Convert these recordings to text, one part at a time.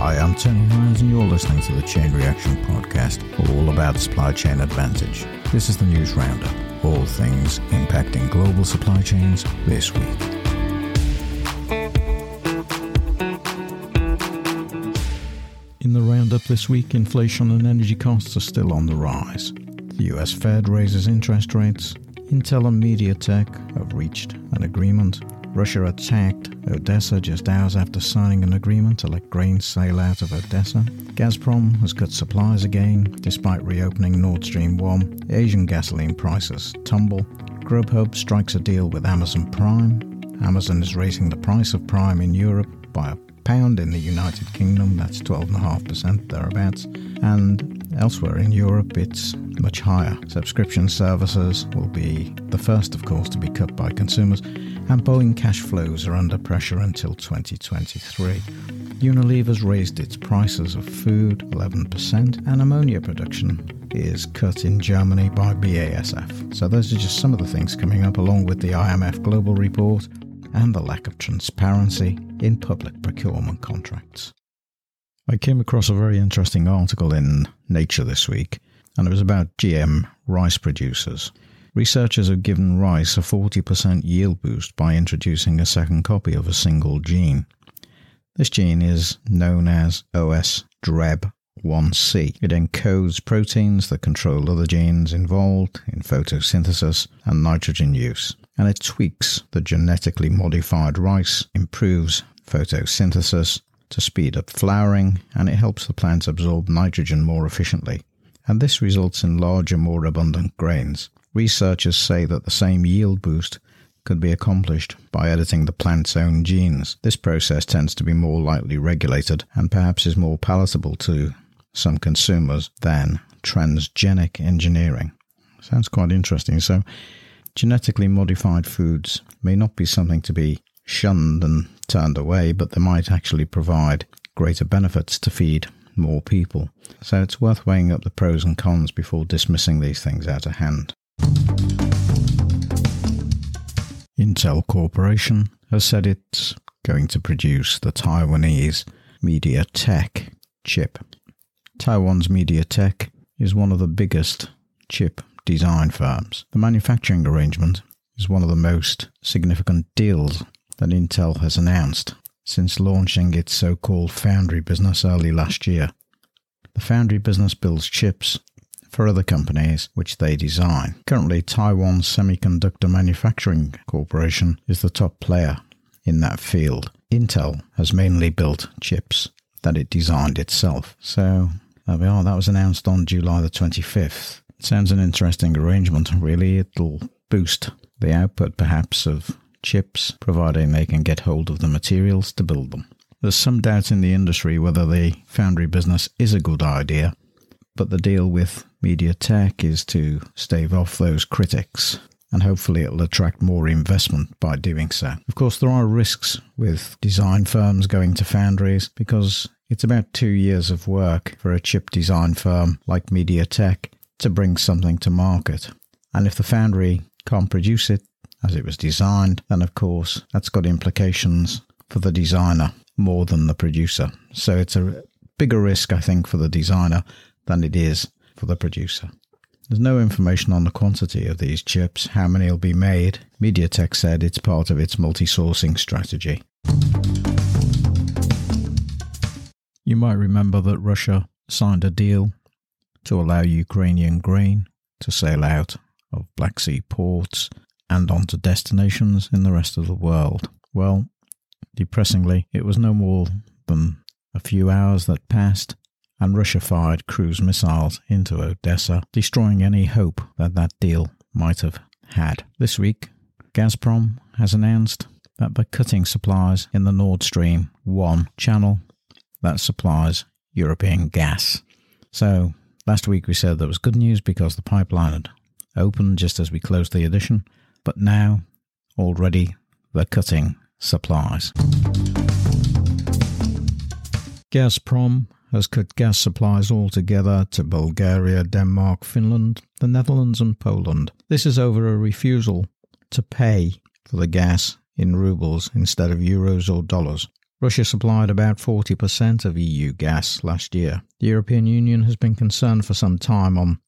Hi, I'm Tony Hines, and you're listening to the Chain Reaction Podcast, all about supply chain advantage. This is the news roundup, all things impacting global supply chains this week. In the roundup this week, inflation and energy costs are still on the rise. The US Fed raises interest rates. Intel and MediaTek have reached an agreement Russia attacked Odessa just hours after signing an agreement to let grain sail out of Odessa. Gazprom has cut supplies again, despite reopening Nord Stream 1. Asian gasoline prices tumble. Grubhub strikes a deal with Amazon Prime. Amazon is raising the price of Prime in Europe by a pound in the United Kingdom, that's 12.5% thereabouts. And elsewhere in Europe, it's much higher. Subscription services will be the first, of course, to be cut by consumers and Boeing cash flows are under pressure until 2023. Unilever's raised its prices of food 11%, and ammonia production is cut in Germany by BASF. So, those are just some of the things coming up, along with the IMF Global Report and the lack of transparency in public procurement contracts. I came across a very interesting article in Nature this week, and it was about GM rice producers. Researchers have given rice a 40% yield boost by introducing a second copy of a single gene. This gene is known as OS-DREB1C. It encodes proteins that control other genes involved in photosynthesis and nitrogen use, and it tweaks the genetically modified rice, improves photosynthesis to speed up flowering, and it helps the plant absorb nitrogen more efficiently. And this results in larger, more abundant grains. Researchers say that the same yield boost could be accomplished by editing the plant's own genes. This process tends to be more lightly regulated and perhaps is more palatable to some consumers than transgenic engineering. Sounds quite interesting. So, genetically modified foods may not be something to be shunned and turned away, but they might actually provide greater benefits to feed more people. So, it's worth weighing up the pros and cons before dismissing these things out of hand. Intel Corporation has said it's going to produce the Taiwanese MediaTek chip. Taiwan's MediaTek is one of the biggest chip design firms. The manufacturing arrangement is one of the most significant deals that Intel has announced since launching its so called foundry business early last year. The foundry business builds chips for other companies which they design. Currently, Taiwan Semiconductor Manufacturing Corporation is the top player in that field. Intel has mainly built chips that it designed itself. So there we are. That was announced on July the 25th. Sounds an interesting arrangement, really. It'll boost the output, perhaps, of chips, providing they can get hold of the materials to build them. There's some doubt in the industry whether the foundry business is a good idea, but the deal with MediaTek is to stave off those critics and hopefully it'll attract more investment by doing so. Of course, there are risks with design firms going to foundries because it's about two years of work for a chip design firm like MediaTek to bring something to market. And if the foundry can't produce it as it was designed, then of course that's got implications for the designer more than the producer. So it's a bigger risk, I think, for the designer than it is for the producer. There's no information on the quantity of these chips, how many will be made. MediaTek said it's part of its multi sourcing strategy. You might remember that Russia signed a deal to allow Ukrainian grain to sail out of Black Sea ports and onto destinations in the rest of the world. Well, depressingly, it was no more than a few hours that passed and Russia fired cruise missiles into Odessa, destroying any hope that that deal might have had. This week, Gazprom has announced that by cutting supplies in the Nord Stream 1 channel that supplies European gas. So, last week we said that was good news because the pipeline had opened just as we closed the edition, but now already they're cutting supplies. Gazprom has cut gas supplies altogether to Bulgaria, Denmark, Finland, the Netherlands, and Poland. This is over a refusal to pay for the gas in rubles instead of euros or dollars. Russia supplied about 40% of EU gas last year. The European Union has been concerned for some time on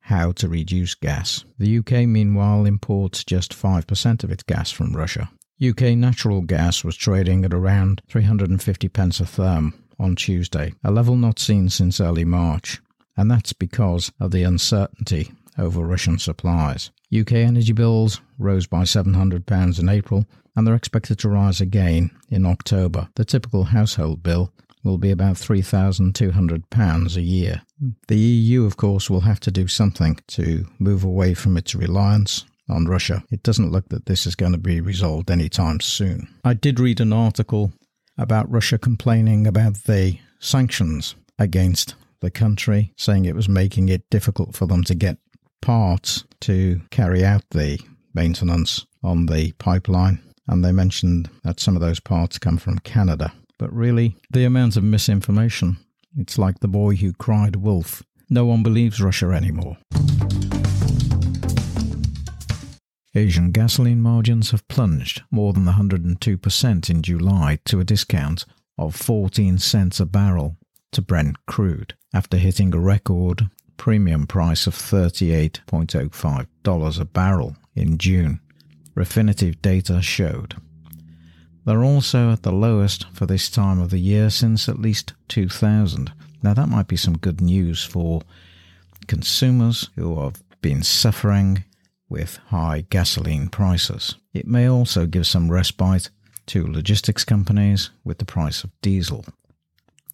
how to reduce gas. The UK, meanwhile, imports just 5% of its gas from Russia. UK natural gas was trading at around 350 pence a therm on Tuesday, a level not seen since early March, and that's because of the uncertainty over Russian supplies. UK energy bills rose by £700 in April and they're expected to rise again in October. The typical household bill will be about £3,200 a year. The EU, of course, will have to do something to move away from its reliance on Russia. It doesn't look that this is going to be resolved anytime soon. I did read an article about Russia complaining about the sanctions against the country, saying it was making it difficult for them to get parts to carry out the maintenance on the pipeline. And they mentioned that some of those parts come from Canada. But really, the amount of misinformation, it's like the boy who cried wolf. No one believes Russia anymore. Asian gasoline margins have plunged more than 102% in July to a discount of 14 cents a barrel to Brent crude after hitting a record premium price of $38.05 a barrel in June, Refinitiv data showed. They're also at the lowest for this time of the year since at least 2000. Now, that might be some good news for consumers who have been suffering with high gasoline prices. It may also give some respite to logistics companies with the price of diesel.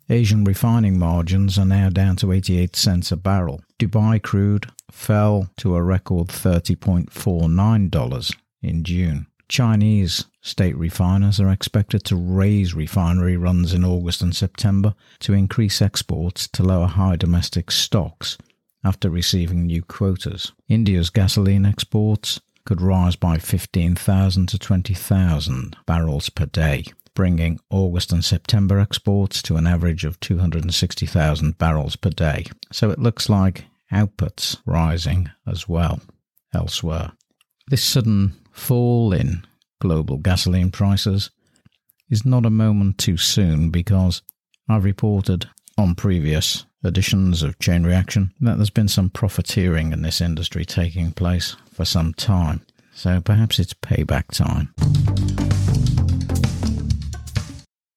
Asian refining margins are now down to 88 cents a barrel. Dubai crude fell to a record $30.49 in June. Chinese state refiners are expected to raise refinery runs in August and September to increase exports to lower high domestic stocks after receiving new quotas. India's gasoline exports could rise by 15,000 to 20,000 barrels per day bringing August and September exports to an average of 260,000 barrels per day. So it looks like outputs rising as well elsewhere. This sudden fall in global gasoline prices is not a moment too soon because I've reported on previous editions of Chain Reaction that there's been some profiteering in this industry taking place for some time. So perhaps it's payback time.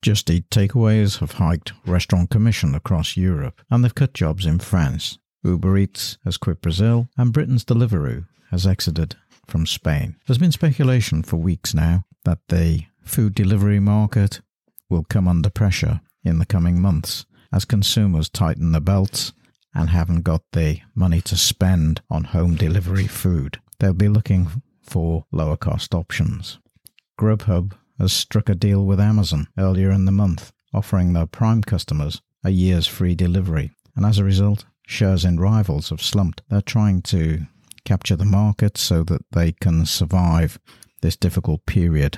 Just Eat takeaways have hiked restaurant commission across Europe, and they've cut jobs in France. Uber Eats has quit Brazil, and Britain's Deliveroo has exited from Spain. There's been speculation for weeks now that the food delivery market will come under pressure in the coming months as consumers tighten their belts and haven't got the money to spend on home delivery food. They'll be looking for lower cost options. Grubhub has struck a deal with Amazon earlier in the month, offering their Prime customers a year's free delivery. And as a result, shares in rivals have slumped. They're trying to capture the market so that they can survive this difficult period.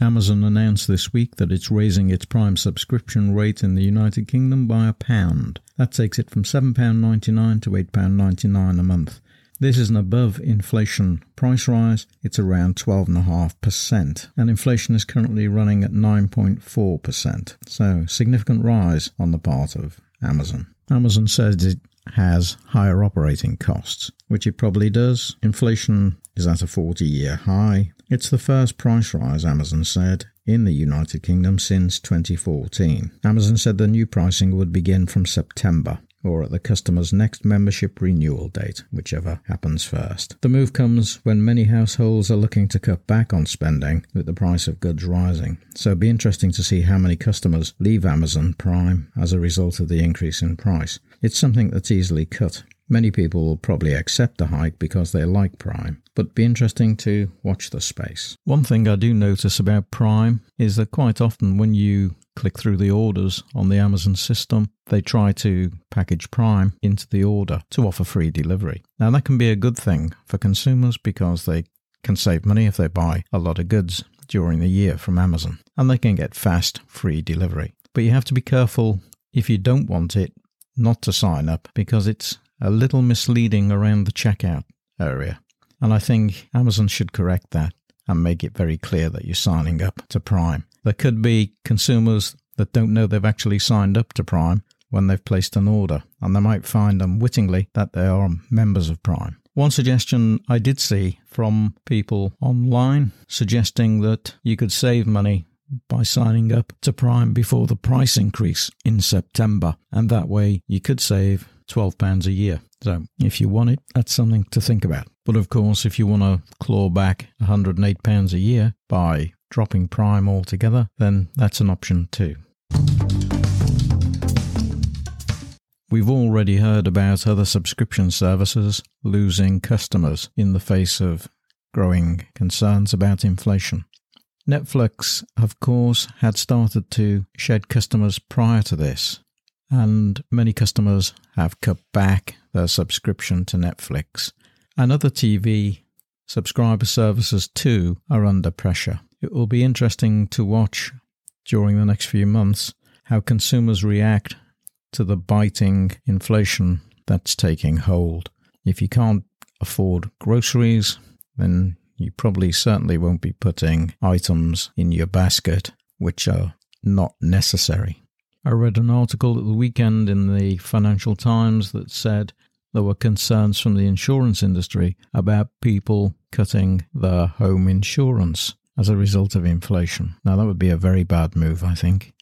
Amazon announced this week that it's raising its Prime subscription rate in the United Kingdom by a pound. That takes it from £7.99 to £8.99 a month. This is an above inflation price rise. It's around 12.5%, and inflation is currently running at 9.4%. So, significant rise on the part of Amazon. Amazon says it has higher operating costs, which it probably does. Inflation is at a 40 year high. It's the first price rise, Amazon said, in the United Kingdom since 2014. Amazon said the new pricing would begin from September or at the customer's next membership renewal date, whichever happens first. The move comes when many households are looking to cut back on spending with the price of goods rising. So it'll be interesting to see how many customers leave Amazon Prime as a result of the increase in price. It's something that's easily cut. Many people will probably accept the hike because they like Prime, but be interesting to watch the space. One thing I do notice about Prime is that quite often when you click through the orders on the Amazon system, they try to package Prime into the order to offer free delivery. Now, that can be a good thing for consumers because they can save money if they buy a lot of goods during the year from Amazon and they can get fast free delivery. But you have to be careful if you don't want it not to sign up because it's a little misleading around the checkout area. And I think Amazon should correct that and make it very clear that you're signing up to Prime. There could be consumers that don't know they've actually signed up to Prime when they've placed an order, and they might find unwittingly that they are members of Prime. One suggestion I did see from people online suggesting that you could save money by signing up to Prime before the price increase in September, and that way you could save £12 a year. So if you want it, that's something to think about. But of course, if you want to claw back £108 a year by dropping Prime altogether, then that's an option too. We've already heard about other subscription services losing customers in the face of growing concerns about inflation. Netflix, of course, had started to shed customers prior to this, and many customers have cut back their subscription to Netflix. And other TV subscriber services too are under pressure. It will be interesting to watch during the next few months how consumers react to the biting inflation that's taking hold. If you can't afford groceries, then you probably certainly won't be putting items in your basket which are not necessary. I read an article at the weekend in the Financial Times that said there were concerns from the insurance industry about people cutting their home insurance as a result of inflation. Now, that would be a very bad move, I think.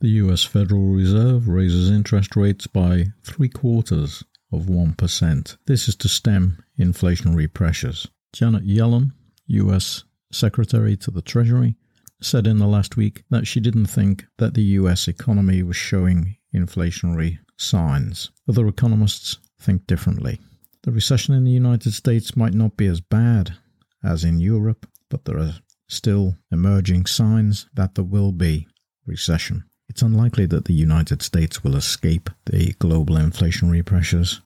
The US Federal Reserve raises interest rates by three quarters of 1%. This is to stem inflationary pressures. Janet Yellen, US Secretary to the Treasury, said in the last week that she didn't think that the US economy was showing inflationary signs. Other economists think differently. The recession in the United States might not be as bad as in Europe, but there are still emerging signs that there will be recession. It's unlikely that the United States will escape the global inflationary pressures.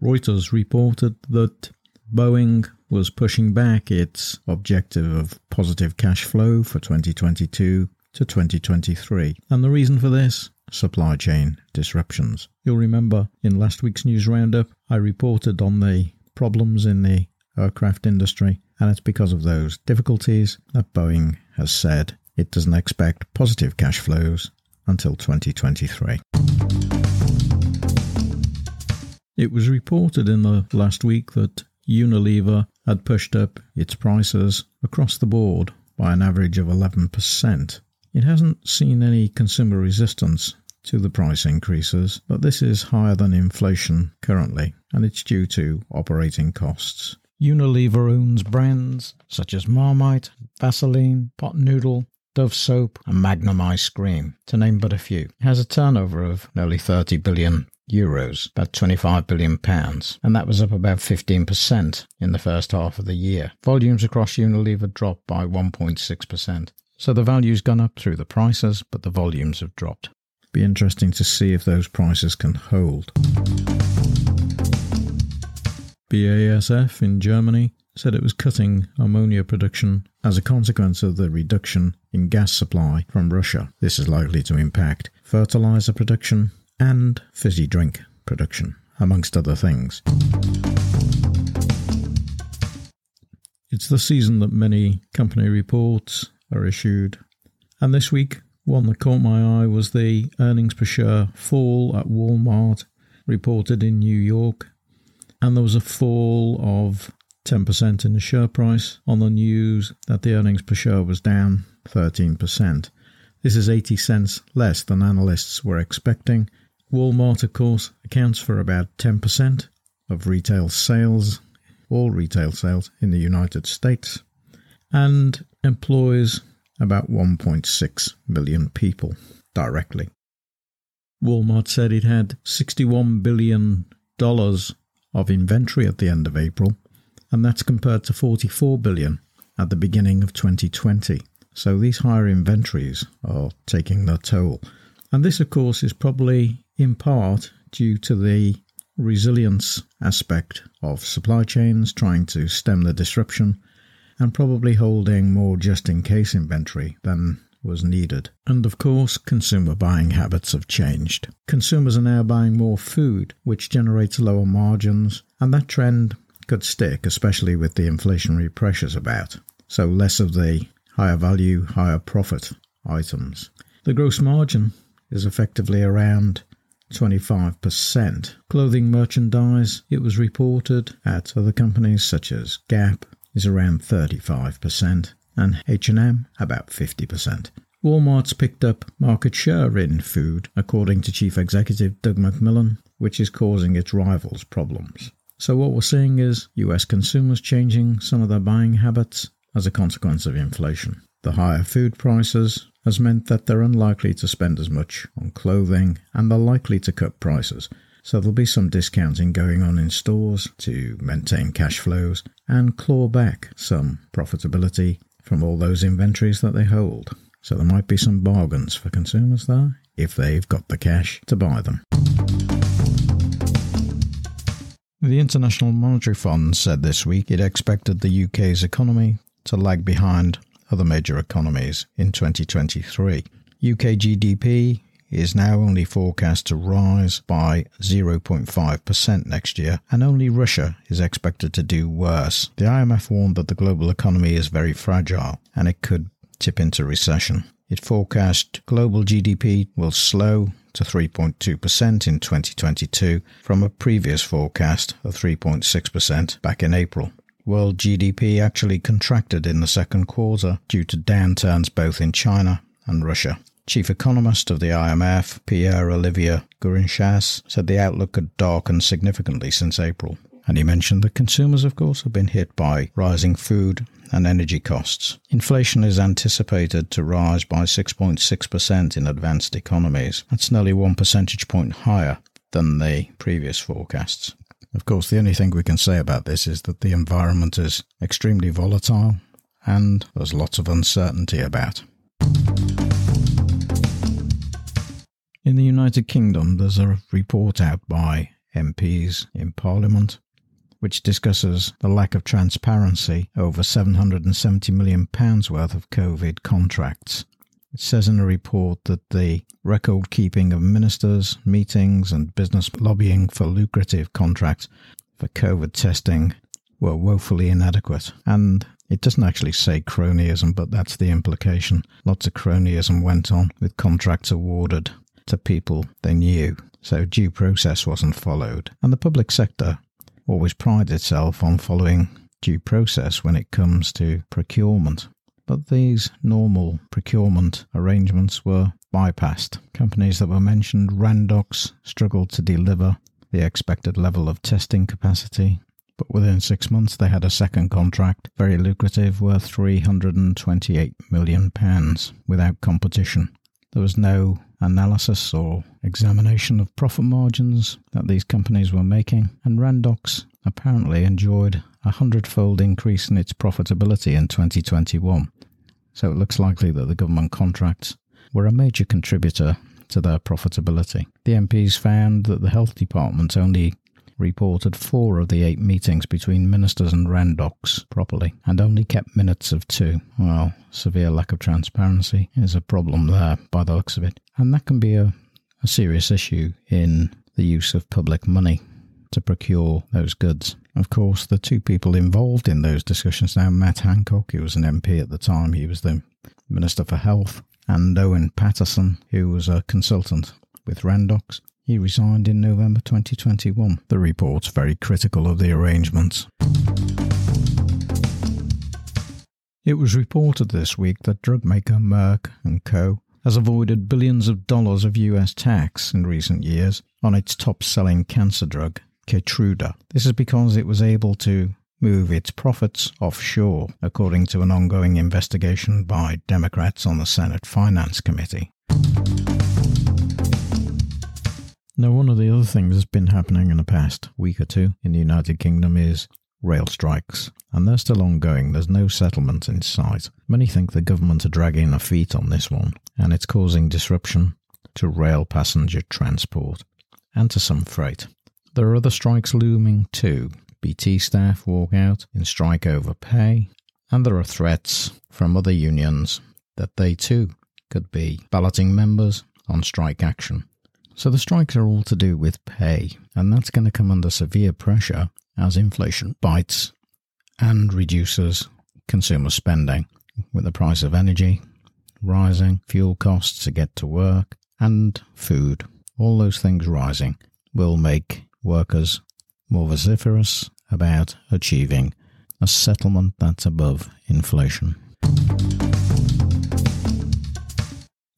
Reuters reported that Boeing was pushing back its objective of positive cash flow for 2022 to 2023. And the reason for this? Supply chain disruptions. You'll remember in last week's news roundup, I reported on the problems in the aircraft industry, and it's because of those difficulties that Boeing has said it doesn't expect positive cash flows until 2023. It was reported in the last week that Unilever had pushed up its prices across the board by an average of 11%. It hasn't seen any consumer resistance to the price increases, but this is higher than inflation currently, and it's due to operating costs. Unilever owns brands such as Marmite, Vaseline, Pot Noodle, Dove soap, and Magnum ice cream, to name but a few. It has a turnover of nearly 30 billion euros, about 25 billion pounds, and that was up about 15% in the first half of the year. Volumes across Unilever dropped by 1.6%. So the value's gone up through the prices, but the volumes have dropped. Be interesting to see if those prices can hold. BASF in Germany said it was cutting ammonia production as a consequence of the reduction in gas supply from Russia. This is likely to impact fertilizer production and fizzy drink production, amongst other things. It's the season that many company reports are issued, and this week one that caught my eye was the earnings per share fall at Walmart reported in New York, and there was a fall of 10% in the share price on the news that the earnings per share was down 13%. This is 80 cents less than analysts were expecting. Walmart, of course, accounts for about 10% of retail sales, all retail sales in the United States, and employs about 1.6 million people directly. Walmart said it had $61 billion of inventory at the end of April, and that's compared to 44 billion at the beginning of 2020. So these higher inventories are taking their toll. And this, of course, is probably in part due to the resilience aspect of supply chains trying to stem the disruption and probably holding more just in case inventory than was needed. And of course, consumer buying habits have changed. Consumers are now buying more food, which generates lower margins, and that trend could stick, especially with the inflationary pressures about. So, less of the higher value, higher profit items. The gross margin is effectively around 25%. Clothing merchandise, it was reported at other companies such as Gap, is around 35% and H&M about 50%. Walmart's picked up market share in food, according to Chief Executive Doug McMillon, which is causing its rivals problems. So what we're seeing is US consumers changing some of their buying habits as a consequence of inflation. The higher food prices has meant that they're unlikely to spend as much on clothing and they're likely to cut prices. So there'll be some discounting going on in stores to maintain cash flows and claw back some profitability from all those inventories that they hold. So there might be some bargains for consumers there if they've got the cash to buy them. The International Monetary Fund said this week it expected the UK's economy to lag behind other major economies in 2023. UK GDP is now only forecast to rise by 0.5% next year, and only Russia is expected to do worse. The IMF warned that the global economy is very fragile and it could tip into recession. It forecast global GDP will slow to 3.2% in 2022 from a previous forecast of 3.6% back in April. World GDP actually contracted in the second quarter due to downturns both in China and Russia. Chief economist of the IMF, Pierre Olivier Gourinchas, said the outlook had darkened significantly since April. And he mentioned that consumers, of course, have been hit by rising food and energy costs. Inflation is anticipated to rise by 6.6% in advanced economies. That's nearly one percentage point higher than the previous forecasts. Of course, the only thing we can say about this is that the environment is extremely volatile and there's lots of uncertainty about. In the United Kingdom, there's a report out by MPs in Parliament which discusses the lack of transparency over £770 million worth of COVID contracts it says in the report that the record keeping of ministers, meetings, and business lobbying for lucrative contracts for COVID testing were woefully inadequate. And it doesn't actually say cronyism, but that's the implication. Lots of cronyism went on with contracts awarded to people they knew. So due process wasn't followed. And the public sector always prides itself on following due process when it comes to procurement. But these normal procurement arrangements were bypassed. Companies that were mentioned, Randox, struggled to deliver the expected level of testing capacity. But within six months, they had a second contract, very lucrative, worth £328 million without competition. There was no analysis or examination of profit margins that these companies were making, and Randox apparently enjoyed a hundredfold increase in its profitability in 2021. So it looks likely that the government contracts were a major contributor to their profitability. The MPs found that the health department only reported four of the eight meetings between ministers and Randox properly, and only kept minutes of two. Well, severe lack of transparency is a problem there by the looks of it. And that can be a, a serious issue in the use of public money to procure those goods. Of course, the two people involved in those discussions now, Matt Hancock, who was an MP at the time, he was the Minister for Health, and Owen Paterson, who was a consultant with Randox. He resigned in November 2021. The report's very critical of the arrangements. It was reported this week that drug maker Merck & Co. has avoided billions of dollars of US tax in recent years on its top-selling cancer drug, Keytruda. This is because it was able to move its profits offshore, according to an ongoing investigation by Democrats on the Senate Finance Committee. Now, one of the other things that's been happening in the past week or two in the United Kingdom is rail strikes, and they're still ongoing. There's no settlement in sight. Many think the government are dragging their feet on this one, and it's causing disruption to rail passenger transport and to some freight. There are other strikes looming too. BT staff walk out in strike over pay, and there are threats from other unions that they too could be balloting members on strike action. So the strikes are all to do with pay, and that's going to come under severe pressure as inflation bites and reduces consumer spending with the price of energy rising, fuel costs to get to work, and food. All those things rising will make workers more vociferous about achieving a settlement that's above inflation.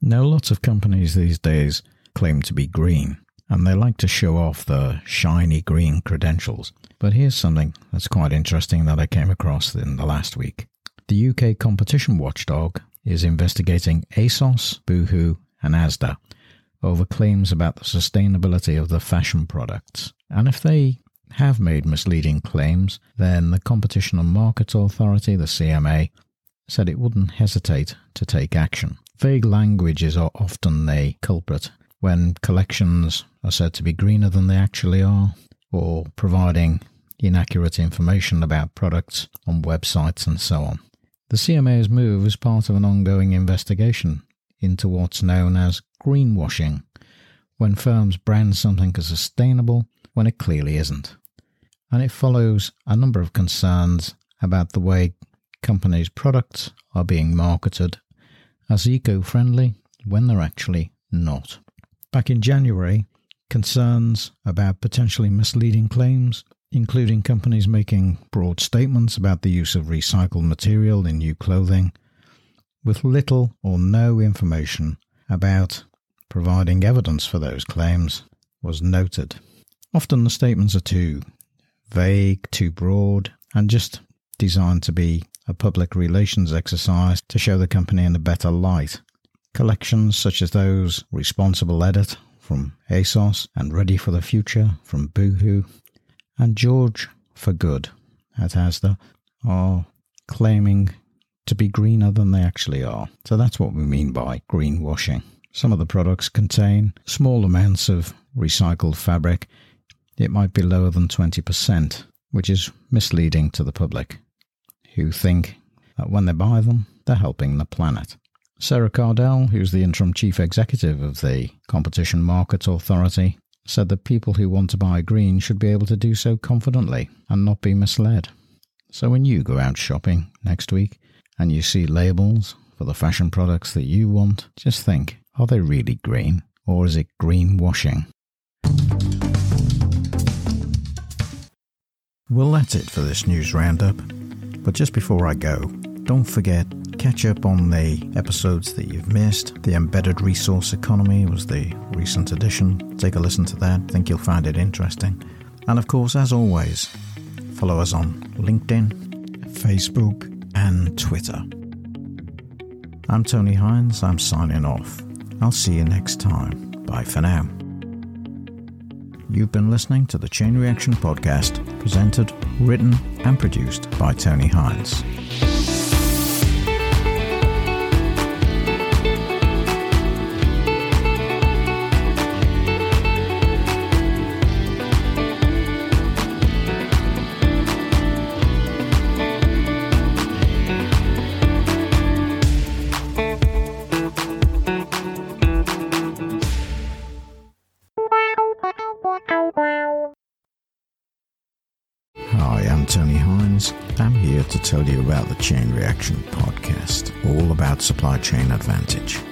Now, lots of companies these days claim to be green, and they like to show off the shiny green credentials. But here's something that's quite interesting that I came across in the last week. The UK competition watchdog is investigating ASOS, Boohoo, and Asda over claims about the sustainability of the fashion products. And if they have made misleading claims, then the Competition and Market Authority, the CMA, said it wouldn't hesitate to take action. Vague language is often the culprit when collections are said to be greener than they actually are, or providing inaccurate information about products on websites and so on. The CMA's move is part of an ongoing investigation into what's known as greenwashing, when firms brand something as sustainable when it clearly isn't and it follows a number of concerns about the way companies' products are being marketed as eco friendly when they're actually not. Back in January, concerns about potentially misleading claims, including companies making broad statements about the use of recycled material in new clothing, with little or no information about providing evidence for those claims, was noted. Often the statements are too vague, too broad, and just designed to be a public relations exercise to show the company in a better light. Collections such as those Responsible Edit from ASOS and Ready for the Future from Boohoo and George for Good at Asda are claiming to be greener than they actually are. So that's what we mean by greenwashing. Some of the products contain small amounts of recycled fabric it might be lower than 20%, which is misleading to the public, who think that when they buy them, they're helping the planet. Sarah Cardell, who's the interim chief executive of the Competition Market Authority, said that people who want to buy green should be able to do so confidently and not be misled. So when you go out shopping next week and you see labels for the fashion products that you want, just think are they really green or is it greenwashing? Well, that's it for this news roundup. But just before I go, don't forget, catch up on the episodes that you've missed. The Embedded Resource Economy was the recent addition. Take a listen to that. Think you'll find it interesting. And of course, as always, follow us on LinkedIn, Facebook, and Twitter. I'm Tony Hines. I'm signing off. I'll see you next time. Bye for now. You've been listening to the Chain Reaction Podcast, presented, written, and produced by Tony Hines. Tell you about the Chain Reaction podcast, all about supply chain advantage.